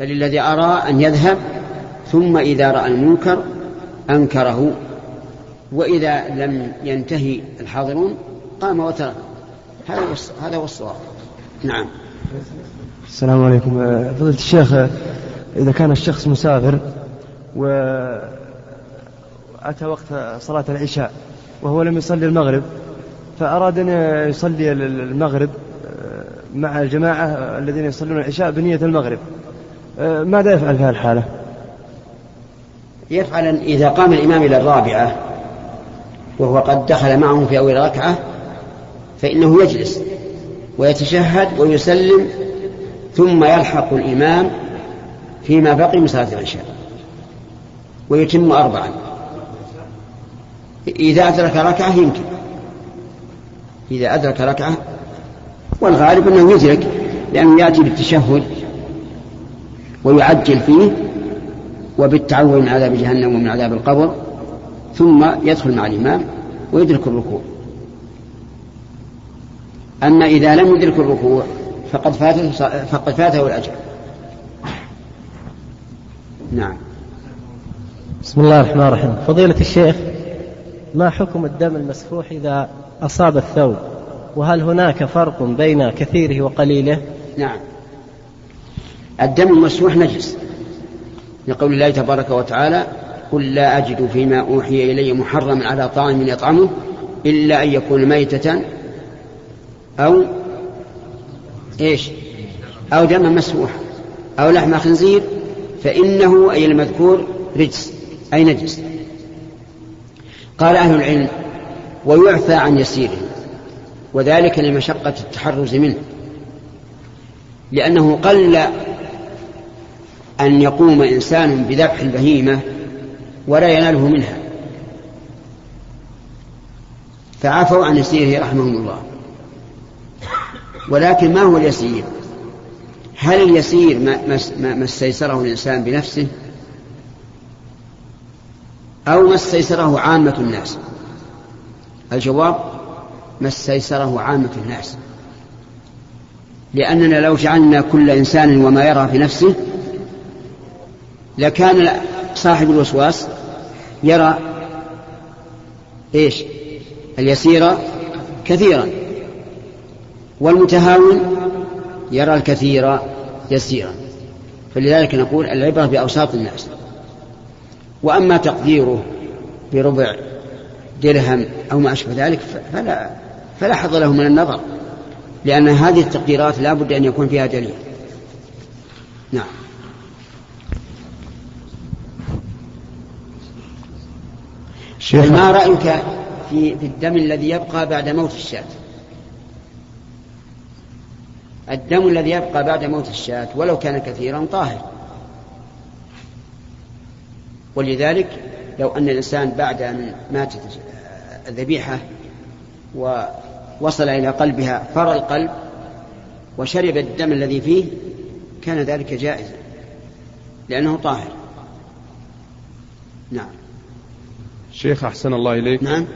بل الذي أرى أن يذهب ثم إذا رأى المنكر أنكره. وإذا لم ينتهي الحاضرون قام وترك. هذا هذا هو الصواب. نعم. السلام عليكم. فضيلة الشيخ إذا كان الشخص مسافر وأتى وقت صلاة العشاء وهو لم يصلي المغرب فأراد أن يصلي المغرب مع الجماعة الذين يصلون العشاء بنية المغرب. ماذا يفعل في هذه الحالة؟ يفعل إذا قام الإمام إلى الرابعة وهو قد دخل معهم في أول ركعة فإنه يجلس ويتشهد ويسلم ثم يلحق الإمام فيما بقي من صلاة العشاء ويتم أربعا. إذا أدرك ركعة يمكن. إذا أدرك ركعة والغالب أنه يدرك لأنه يأتي بالتشهد. ويعجل فيه وبالتعوذ من عذاب جهنم ومن عذاب القبر ثم يدخل مع الإمام ويدرك الركوع. أما إذا لم يدرك الركوع فقد فاته فقد فاته الأجر. نعم. بسم الله الرحمن الرحيم. فضيلة الشيخ ما حكم الدم المسفوح إذا أصاب الثوب؟ وهل هناك فرق بين كثيره وقليله؟ نعم. الدم المسفوح نجس لقول الله تبارك وتعالى قل لا أجد فيما أوحي إلي محرما على طعام يطعمه إلا أن يكون ميتة أو إيش؟ أو دما مسفوح أو لحم خنزير. فإنه أي المذكور رجس أي نجس. قال أهل العلم ويعفى عن يسيره وذلك لمشقة التحرز منه لأنه قل أن يقوم إنسان بذبح البهيمة ولا يناله منها. فعفوا عن يسيره رحمهم الله. ولكن ما هو اليسير؟ هل اليسير ما, ما, ما استيسره الإنسان بنفسه؟ أو ما استيسره عامة الناس؟ الجواب ما استيسره عامة الناس. لأننا لو جعلنا كل إنسان وما يرى في نفسه لكان صاحب الوسواس يرى إيش؟ اليسير كثيرا. والمتهاون يرى الكثير يسيرا. فلذلك نقول العبرة بأوساط الناس. وأما تقديره بربع درهم أو ما أشبه ذلك فلا فلا حظ له من النظر لأن هذه التقديرات لا بد أن يكون فيها دليل. نعم. شيخ. ما رأيك في, في الدم الذي يبقى بعد موت الشاة؟ الدم الذي يبقى بعد موت الشاة ولو كان كثيرا طاهر. ولذلك لو أن الإنسان بعد أن ماتت الذبيحة ووصل إلى قلبها فر القلب وشرب الدم الذي فيه كان ذلك جائزا لأنه طاهر. نعم. شيخ أحسن الله إليك. نعم.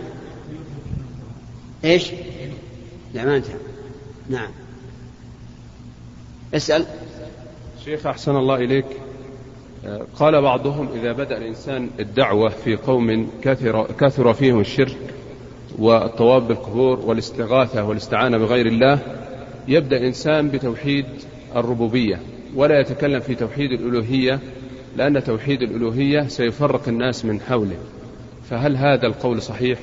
إيش؟ لا ما انتهى نعم. اسأل. شيخ أحسن الله إليك. قال بعضهم إذا بدأ الإنسان الدعوة في قوم كثر, كثر فيهم الشرك والطواب بالقبور والاستغاثة والاستعانة بغير الله يبدأ الإنسان بتوحيد الربوبية. ولا يتكلم في توحيد الألوهية لأن توحيد الألوهية سيفرق الناس من حوله. فهل هذا القول صحيح؟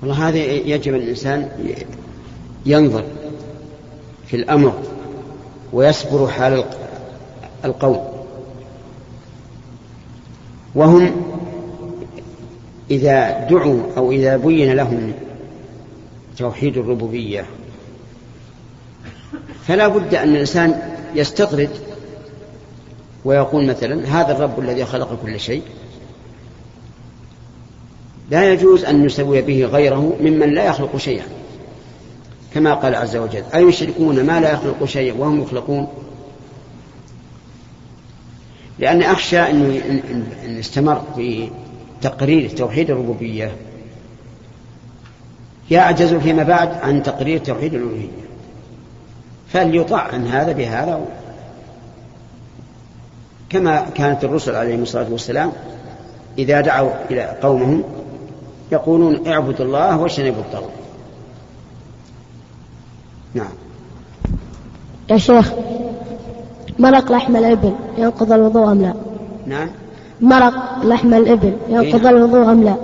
والله هذا يجب الإنسان ينظر في الأمر ويصبر حال القوم وهم إذا دعوا أو إذا بين لهم توحيد الربوبية فلا بد أن الإنسان يستطرد ويقول مثلا هذا الرب الذي خلق كل شيء لا يجوز أن نسوي به غيره ممن لا يخلق شيئا. كما قال عز وجل أيشركون ما لا يخلق شيئا وهم يخلقون؟ لأن أخشى أن استمر في تقرير توحيد الربوبية. يعجز فيما بعد عن تقرير توحيد الألوهية. فليطاع عن هذا بهذا. كما كانت الرسل عليهم الصلاة والسلام إذا دعوا إلى قومهم يقولون اعبدوا الله واجتنبوا الطاغوت نعم. يا شيخ مرق لحم الإبل ينقض الوضوء أم لا؟ نعم. مرق لحم الإبل ينقض الوضوء أم لا؟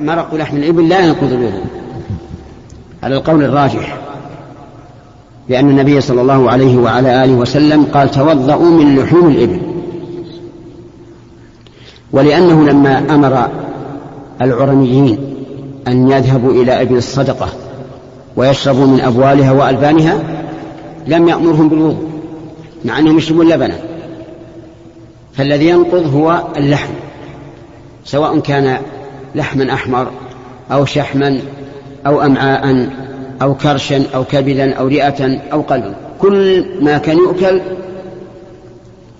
مرق لحم الإبل لا ينقض الوضوء. على القول الراجح. لأن النبي صلى الله عليه وعلى آله وسلم قال توضأوا من لحوم الإبل. ولأنه لما أمر العرنيين أن يذهبوا إلى إبل الصدقة ويشربوا من أبوالها وألبانها لم يأمرهم بالوضوء مع أنهم يشربون لبنا فالذي ينقض هو اللحم سواء كان لحما أحمر أو شحما أو أمعاء أو كرشا أو كبدا أو رئة أو قلبا كل ما كان يؤكل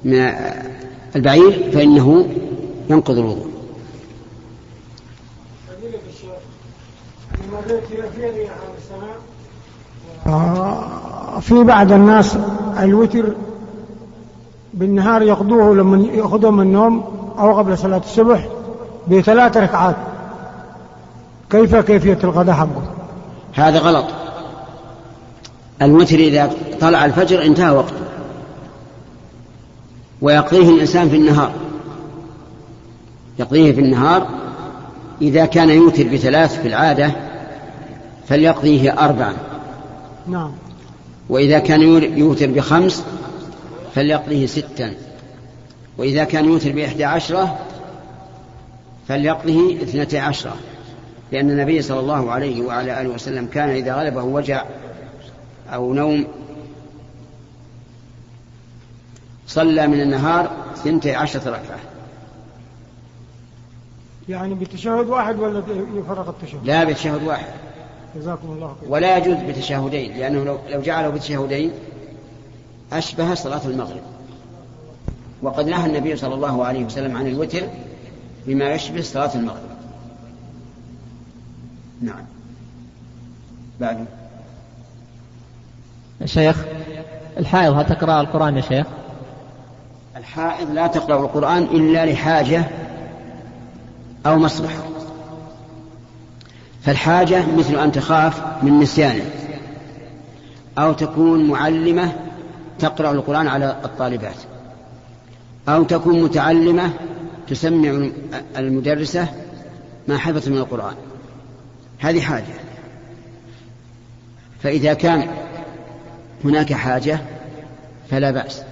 من البعير فإنه ينقض الوضوء. آه، في بعض الناس الوتر بالنهار يقضوه لما يأخذهم من النوم أو قبل صلاة الصبح بثلاث ركعات. كيف كيفية القضاء حقه؟ هذا غلط. الوتر إذا طلع الفجر انتهى وقته. ويقضيه الإنسان في النهار. يقضيه في النهار إذا كان يوتر بثلاث في العادة فليقضيه أربعا. نعم. وإذا كان يوتر بخمس فليقضيه ستا. وإذا كان يوتر بإحدى عشرة فليقضيه اثنتي عشرة. لأن النبي صلى الله عليه وعلى آله وسلم كان إذا غلبه وجع أو نوم صلى من النهار ثنتي عشرة ركعة. يعني بتشهد واحد ولا يفرق التشهد؟ لا بتشهد واحد. جزاكم الله خير ولا يجوز بتشهدين لأنه لو, لو جعله بتشهدين أشبه صلاة المغرب. وقد نهى النبي صلى الله عليه وسلم عن الوتر بما يشبه صلاة المغرب. نعم. بعد. شيخ الحائض هل تقرأ القرآن يا شيخ؟ الحائض لا تقرأ القرآن إلا لحاجة أو مصلحة. فالحاجة مثل أن تخاف من نسيانه أو تكون معلمة تقرأ القرآن على الطالبات أو تكون متعلمة تسمع المدرسة ما حفظت من القرآن. هذه حاجة. فإذا كان هناك حاجة فلا بأس.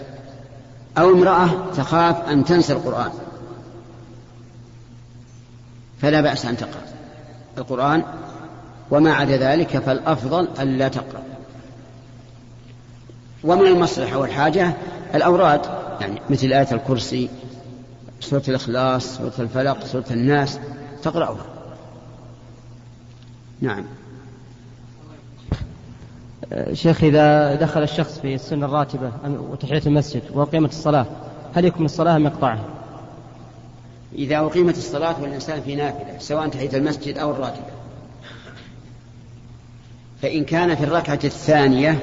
أو امرأة تخاف أن تنسى القرآن فلا بأس أن تقرأ. القرآن وما عدا ذلك فالأفضل ألا تقرأ. ومن المصلحة والحاجة الأوراد يعني مثل آية الكرسي سورة الإخلاص سورة الفلق سورة الناس تقرأها. نعم. شيخ إذا دخل الشخص في السنة الراتبة وتحية المسجد وقيمة الصلاة هل يكمل الصلاة أم يقطعها؟ إذا أقيمت الصلاة والإنسان في نافلة سواء تحية المسجد أو الراتبة فإن كان في الركعة الثانية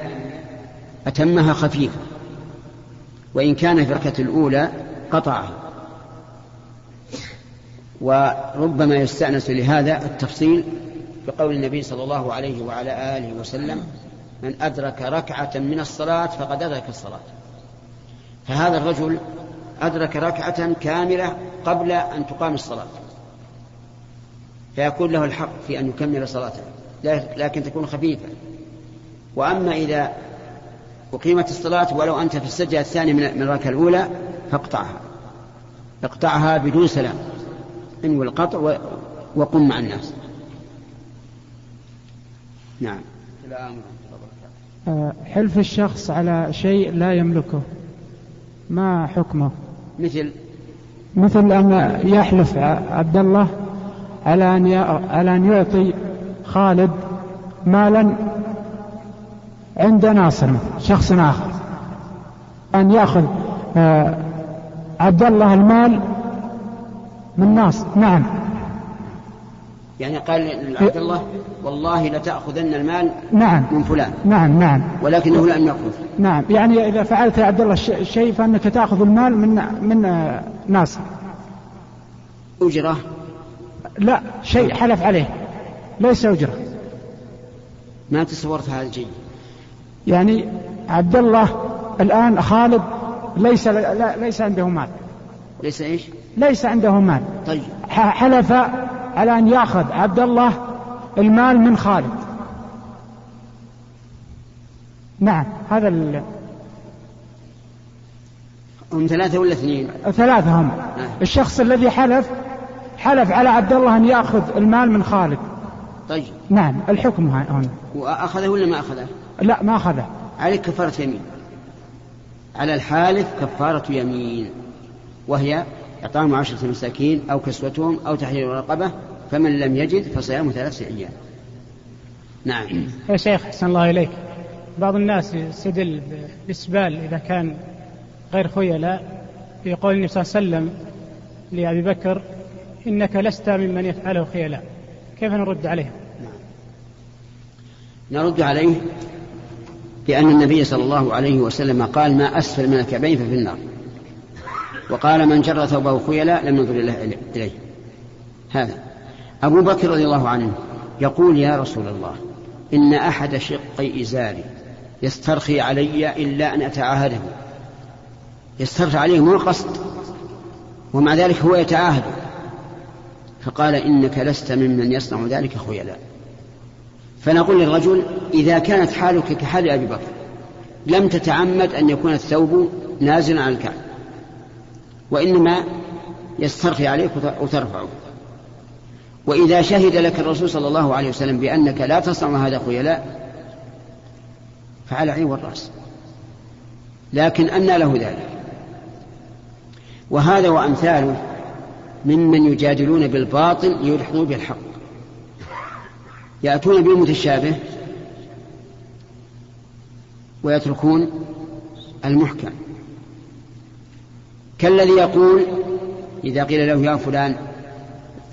أتمها خفيفة وإن كان في الركعة الأولى قطعها. وربما يستأنس لهذا التفصيل بقول النبي صلى الله عليه وعلى آله وسلم من أدرك ركعة من الصلاة فقد أدرك الصلاة. فهذا الرجل أدرك ركعة كاملة قبل أن تقام الصلاة. فيكون له الحق في أن يكمل صلاته لكن تكون خفيفة. وأما إذا أقيمت الصلاة ولو أنت في السجدة الثانية من الركعة الأولى فاقطعها. اقطعها بدون سلام. انوي القطع وقم مع الناس. نعم. آه، حلف الشخص على شيء لا يملكه ما حكمه؟ مثل مثل أن يحلف عبد الله على أن على أن يعطي خالد مالا عند ناصر شخص آخر. أن يأخذ آه، عبد الله المال من ناصر. نعم. يعني قال لعبد الله والله لتأخذن المال نعم. من فلان. نعم نعم. ولكنه لم يأخذ. نعم. يعني إذا فعلت يا عبد الله الشيء فإنك تأخذ المال من من ناس أجرة؟ لا شيء حلف عليه. ليس أجرة. ما تصورت هذا الجيد؟ يعني عبد الله الآن خالد ليس ليس عنده مال. ليس إيش؟ ليس عنده مال. طيب. حلف على أن يأخذ عبد الله المال من خالد. نعم هذا ال- هم ثلاثة ولا اثنين؟ ثلاثة هم. الشخص الذي حلف حلف على عبد الله أن يأخذ المال من خالد. طيب. نعم الحكم هنا. وأخذه ولا ما أخذه؟ لا ما أخذه. عليك كفارة يمين. على الحالف كفارة يمين. وهي إطعام عشرة مساكين أو كسوتهم أو تحرير رقبة فمن لم يجد فصيام ثلاثة أيام. نعم. يا شيخ أحسن الله إليك. بعض الناس يستدل بالإسبال إذا كان غير خيلاء في قول النبي صلى الله عليه وسلم لأبي بكر إنك لست ممن يفعله خيلاء كيف نرد عليه؟ نرد عليه بأن النبي صلى الله عليه وسلم قال ما أسفل من الكعبين ففي النار. وقال من جر ثوبه خيلا لم ينظر الله إليه. هذا. أبو بكر رضي الله عنه يقول يا رسول الله إن أحد شقي إزاري يسترخي علي إلا أن أتعاهده. يسترخي عليه مو قصد ومع ذلك هو يتعاهد. فقال إنك لست ممن يصنع ذلك خيلا. فنقول للرجل إذا كانت حالك كحال أبي بكر لم تتعمد أن يكون الثوب نازلا على الكعب وإنما يسترخي عليك وترفعه. وإذا شهد لك الرسول صلى الله عليه وسلم بأنك لا تصنع هذا خيلاء فعلى عين والرأس. لكن أنى له ذلك. وهذا وأمثاله ممن يجادلون بالباطل ليلحقوا بالحق يأتون بالمتشابه ويتركون المحكم. كالذي يقول إذا قيل له يا فلان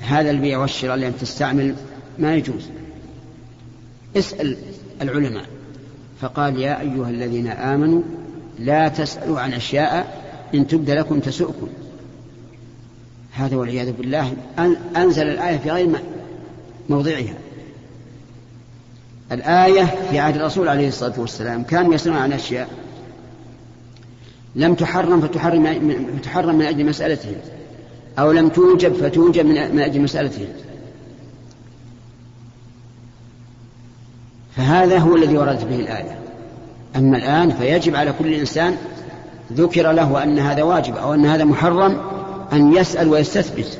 هذا البيع والشراء اللي أنت تستعمل ما يجوز. اسأل العلماء. فقال يا أيها الذين آمنوا لا تسألوا عن أشياء إن تبد لكم تسؤكم. هذا والعياذ بالله أنزل الآية في غير موضعها. الآية في عهد الرسول عليه الصلاة والسلام. كانوا يسألون عن أشياء لم تحرم فتحرم فتحرم من أجل مسألتهم. أو لم توجب فتوجب من أجل مسألتهم. فهذا هو الذي وردت به الآية. أما الآن فيجب على كل إنسان ذكر له أن هذا واجب أو أن هذا محرم أن يسأل ويستثبت.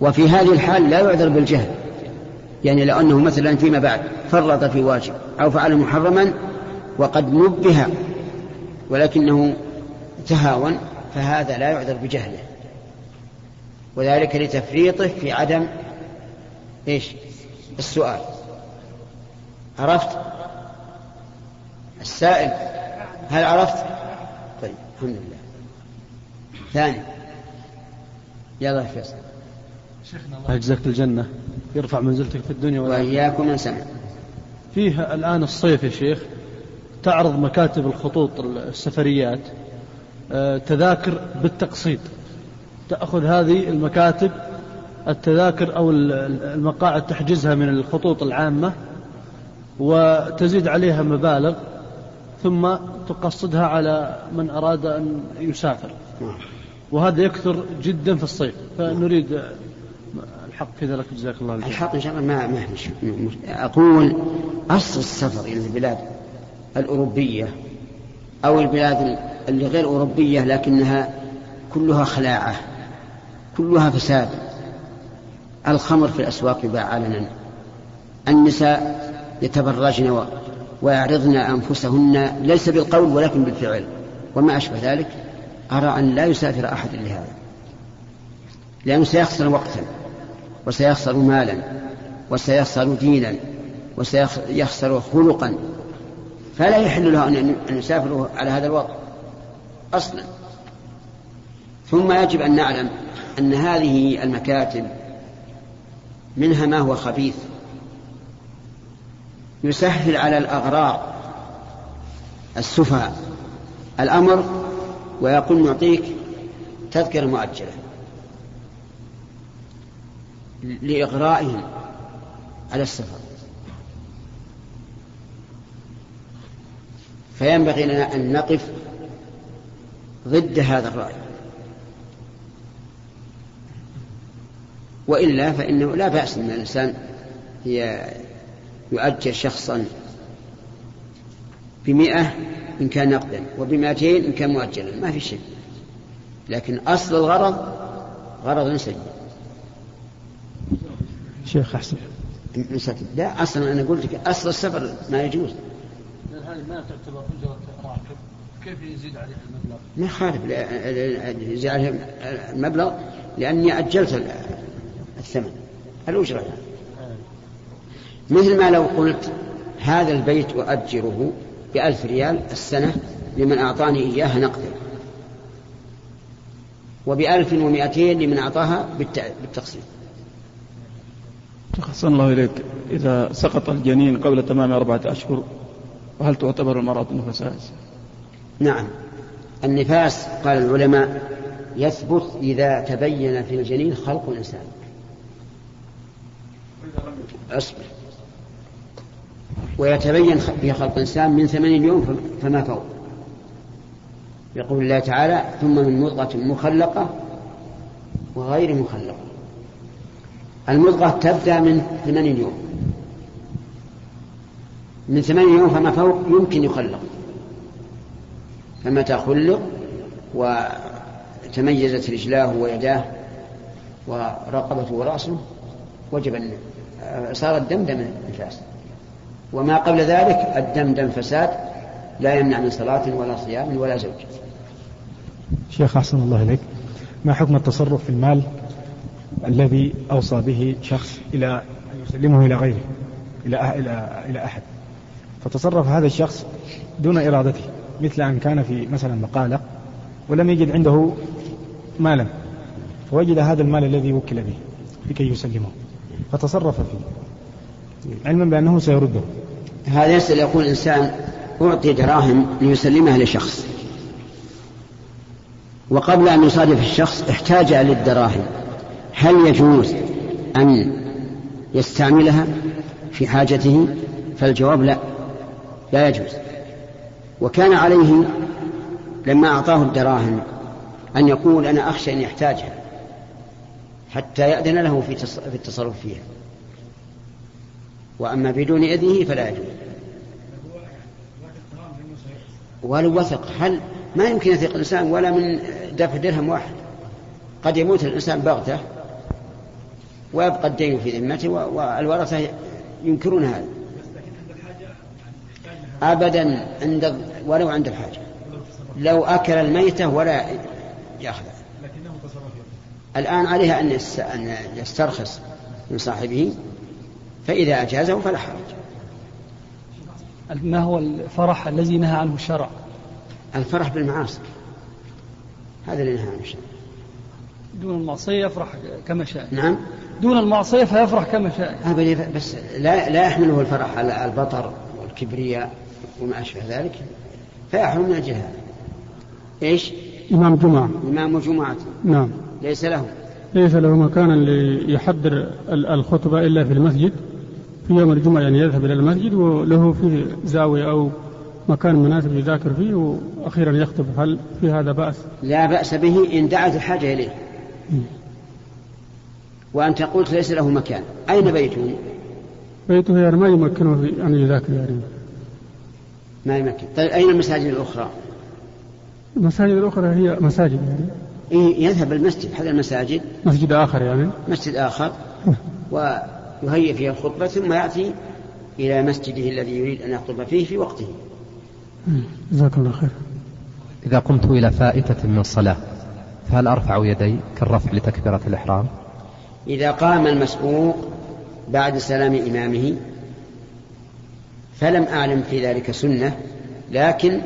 وفي هذه الحال لا يعذر بالجهل. يعني لو أنه مثلا فيما بعد فرط في واجب أو فعل محرما وقد نبه ولكنه تهاون فهذا لا يعذر بجهله. وذلك لتفريطه في عدم إيش؟ السؤال. عرفت؟ السائل هل عرفت؟ طيب الحمد لله. ثاني. يلا يا فيصل. شيخنا الله. يجزاك الجنة. يرفع منزلتك في الدنيا وإياكم من سمع. فيه الآن الصيف يا شيخ. تعرض مكاتب الخطوط السفريات تذاكر بالتقسيط. تأخذ هذه المكاتب التذاكر أو المقاعد تحجزها من الخطوط العامة وتزيد عليها مبالغ ثم تقصدها على من أراد أن يسافر. وهذا يكثر جدا في الصيف. فنريد الحق في ذلك. جزاك الله الحق إن شاء الله ما ما أقول أصل السفر إلى البلاد الأوروبية أو البلاد اللي غير أوروبية لكنها كلها خلاعة كلها فساد. الخمر في الأسواق يباع علنا النساء يتبرجن ويعرضن أنفسهن ليس بالقول ولكن بالفعل. وما أشبه ذلك أرى أن لا يسافر أحد لهذا. لأنه سيخسر وقتا وسيخسر مالا وسيخسر دينا وسيخسر خلقا. فلا يحل له أن يسافر على هذا الوضع أصلا. ثم يجب أن نعلم أن هذه المكاتب منها ما هو خبيث. يسهل على الأغرار السفهاء الأمر ويقول نعطيك تذكرة مؤجلة لإغرائهم على السفر. فينبغي لنا أن نقف ضد هذا الرأي. وإلا فإنه لا بأس أن الإنسان يؤجل شخصا بمئة إن كان نقدا وبمئتين إن كان مؤجلا ما في شيء. لكن أصل الغرض غرض سيء. شيخ أحسن. لا أصلا أنا قلت لك أصل السفر ما يجوز. هذه ما تعتبر أجرة راكب كيف يزيد عليه المبلغ؟ ما يخالف يزيد عليه المبلغ لأني أجلت الثمن. الأجرة يعني. مثل ما لو قلت هذا البيت أؤجره بألف ريال السنة لمن أعطاني إياها نقدا. وبألف ومائتين لمن أعطاها بالتقسيم أحسن الله إليك. إذا سقط الجنين قبل تمام أربعة أشهر وهل تعتبر المرأة نفساء؟ نعم. النفاس قال العلماء يثبت إذا تبين في الجنين خلق الإنسان. أصبر. ويتبين في خلق الإنسان من ثمانين يوم فما فوق. يقول الله تعالى ثم من مضغة مخلقة وغير مخلقة. المضغة تبدأ من ثمانين يوم. من ثمانين يوم فما فوق يمكن يخلق. فمتى خلق وتميزت رجلاه ويداه ورقبته ورأسه وجب أن صار الدم دم نفاس وما قبل ذلك الدم دم فساد لا يمنع من صلاة ولا صيام ولا زوج. شيخ أحسن الله إليك. ما حكم التصرف في المال الذي أوصى به شخص إلى أن يسلمه إلى غيره إلى إلى إلى أحد؟ فتصرف هذا الشخص دون إرادته مثل أن كان في مثلا مقالة ولم يجد عنده مالا فوجد هذا المال الذي وكل به لكي يسلمه فتصرف فيه. علما بأنه سيرده. هذا يسأل يقول الإنسان أعطي دراهم ليسلمها لشخص. وقبل أن يصادف الشخص احتاج للدراهم. هل يجوز أن يستعملها في حاجته؟ فالجواب لا. لا يجوز. وكان عليه لما أعطاه الدراهم أن يقول أنا أخشى أن يحتاجها حتى يأذن له في التصرف فيها. وأما بدون إذنه فلا يجوز. ولو وثق هل ما يمكن يثق الإنسان ولا من دفع درهم واحد؟ قد يموت الإنسان بغتة ويبقى الدين في ذمته والورثة ينكرون هذا. أبدا عند ولو عند الحاجة. لو أكل الميتة ولا يأخذ. الآن عليه أن يسترخص من صاحبه فإذا أجازه فلا حرج. ما هو الفرح الذي نهى عنه الشرع؟ الفرح بالمعاصي. هذا اللي نهى عنه الشرع. دون المعصية يفرح كما شاء. نعم. دون المعصية فيفرح كما شاء. بس لا لا يحمله الفرح على البطر والكبرياء. وما أشبه ذلك فيحرم من هذا. إيش؟ إمام جمعة. إمام جمعة. نعم. ليس له ليس له مكانا ليحضر الخطبة إلا في المسجد في يوم الجمعة يعني يذهب إلى المسجد وله فيه زاوية أو مكان مناسب يذاكر فيه وأخيرا يخطب. هل في هذا بأس؟ لا بأس به إن دعت الحاجة إليه. وأنت قلت ليس له مكان. أين بيته؟ بيته يعني ما يمكنه في أن يذاكر يعني. ما يمكن طيب أين المساجد الأخرى؟ المساجد الأخرى هي مساجد يعني. إيه يذهب المسجد هذا المساجد. مسجد آخر يعني. مسجد آخر. ويهيئ فيها الخطبة ثم يأتي إلى مسجده الذي يريد أن يخطب فيه في وقته. جزاك الله خير. إذا قمت إلى فائتة من صلاة فهل أرفع يدي كالرفع لتكبيرة الإحرام؟ إذا قام المسبوق بعد سلام إمامه فلم أعلم في ذلك سنة لكن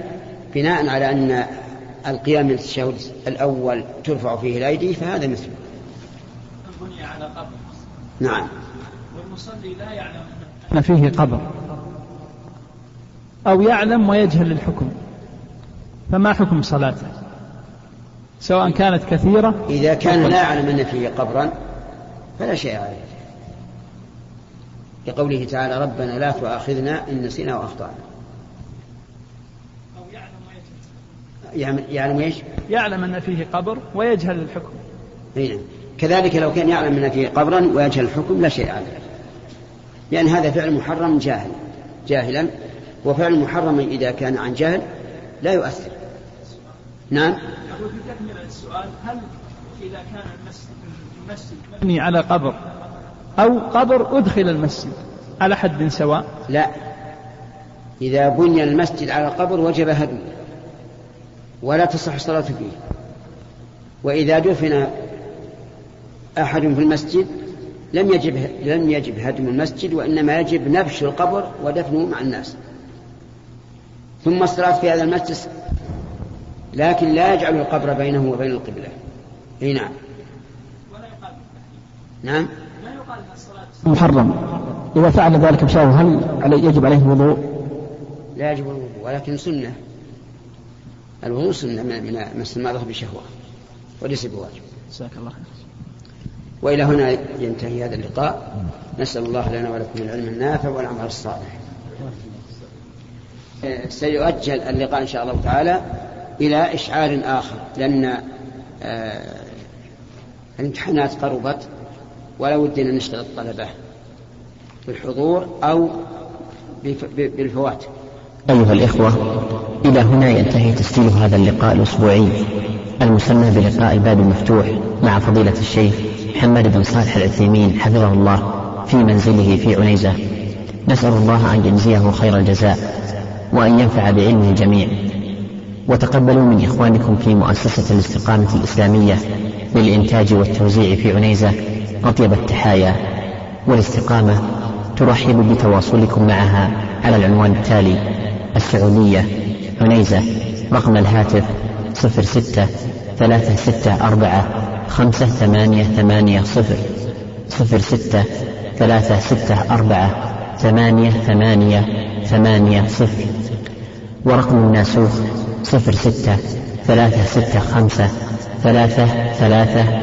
بناء على أن القيام من التشهد الأول ترفع فيه الأيدي فهذا مثله البنية على قبل نعم. المصلي لا يعلم أن فيه قبر. أو يعلم ويجهل الحكم فما حكم صلاته؟ سواء كانت كثيرة إذا كان لا يعلم أن فيه قبرا فلا شيء عليه. لقوله تعالى ربنا لا تؤاخذنا إن نسينا وأخطأنا أو يعلم يعلم, يعلم إيش؟ يعلم أن فيه قبر ويجهل الحكم. نعم. كذلك لو كان يعلم أن فيه قبرا ويجهل الحكم لا شيء عليه. لأن هذا فعل محرم جاهل. جاهلا. وفعل محرم إذا كان عن جهل لا يؤثر. نعم. أقول في تكملة السؤال هل إذا كان المسجد المسجد مبني على قبر أو قبر أدخل المسجد. على حد سواء. لا. إذا بني المسجد على قبر وجب هدمه ولا تصح الصلاة فيه. وإذا دفن أحد في المسجد لم يجب لم يجب هدم المسجد وإنما يجب نبش القبر ودفنه مع الناس. ثم الصلاة في هذا المسجد لكن لا يجعل القبر بينه وبين القبلة. إي نعم. نعم؟ محرم. إذا فعل ذلك بشاو هل علي يجب عليه الوضوء؟ لا يجب الوضوء ولكن سنة. الوضوء سنة من مس المرأة بشهوة وليس بواجب. جزاك الله خير. وإلى هنا ينتهي هذا اللقاء. نسأل الله لنا ولكم العلم النافع والعمل الصالح. سيؤجل اللقاء إن شاء الله تعالى إلى إشعار آخر لأن آه الامتحانات قربت. ولا ودنا نشغل الطلبة بالحضور أو بالفوات. أيها الإخوة إلى هنا ينتهي تسجيل هذا اللقاء الأسبوعي المسمى بلقاء الباب المفتوح مع فضيلة الشيخ محمد بن صالح العثيمين حفظه الله في منزله في عنيزة. نسأل الله أن يجزيه خير الجزاء وأن ينفع بعلمه الجميع. وتقبلوا من إخوانكم في مؤسسة الاستقامة الإسلامية للإنتاج والتوزيع في عنيزة أطيب التحايا والاستقامة ترحب بتواصلكم معها على العنوان التالي السعودية عنيزة رقم الهاتف صفر ستة ثلاثة ستة أربعة خمسة ثمانية ثمانية صفر صفر ستة ثلاثة ستة أربعة ثمانية ثمانية ثمانية صفر. ورقم الناسوخ صفر ستة ثلاثة ستة خمسة ثلاثة ثلاثة.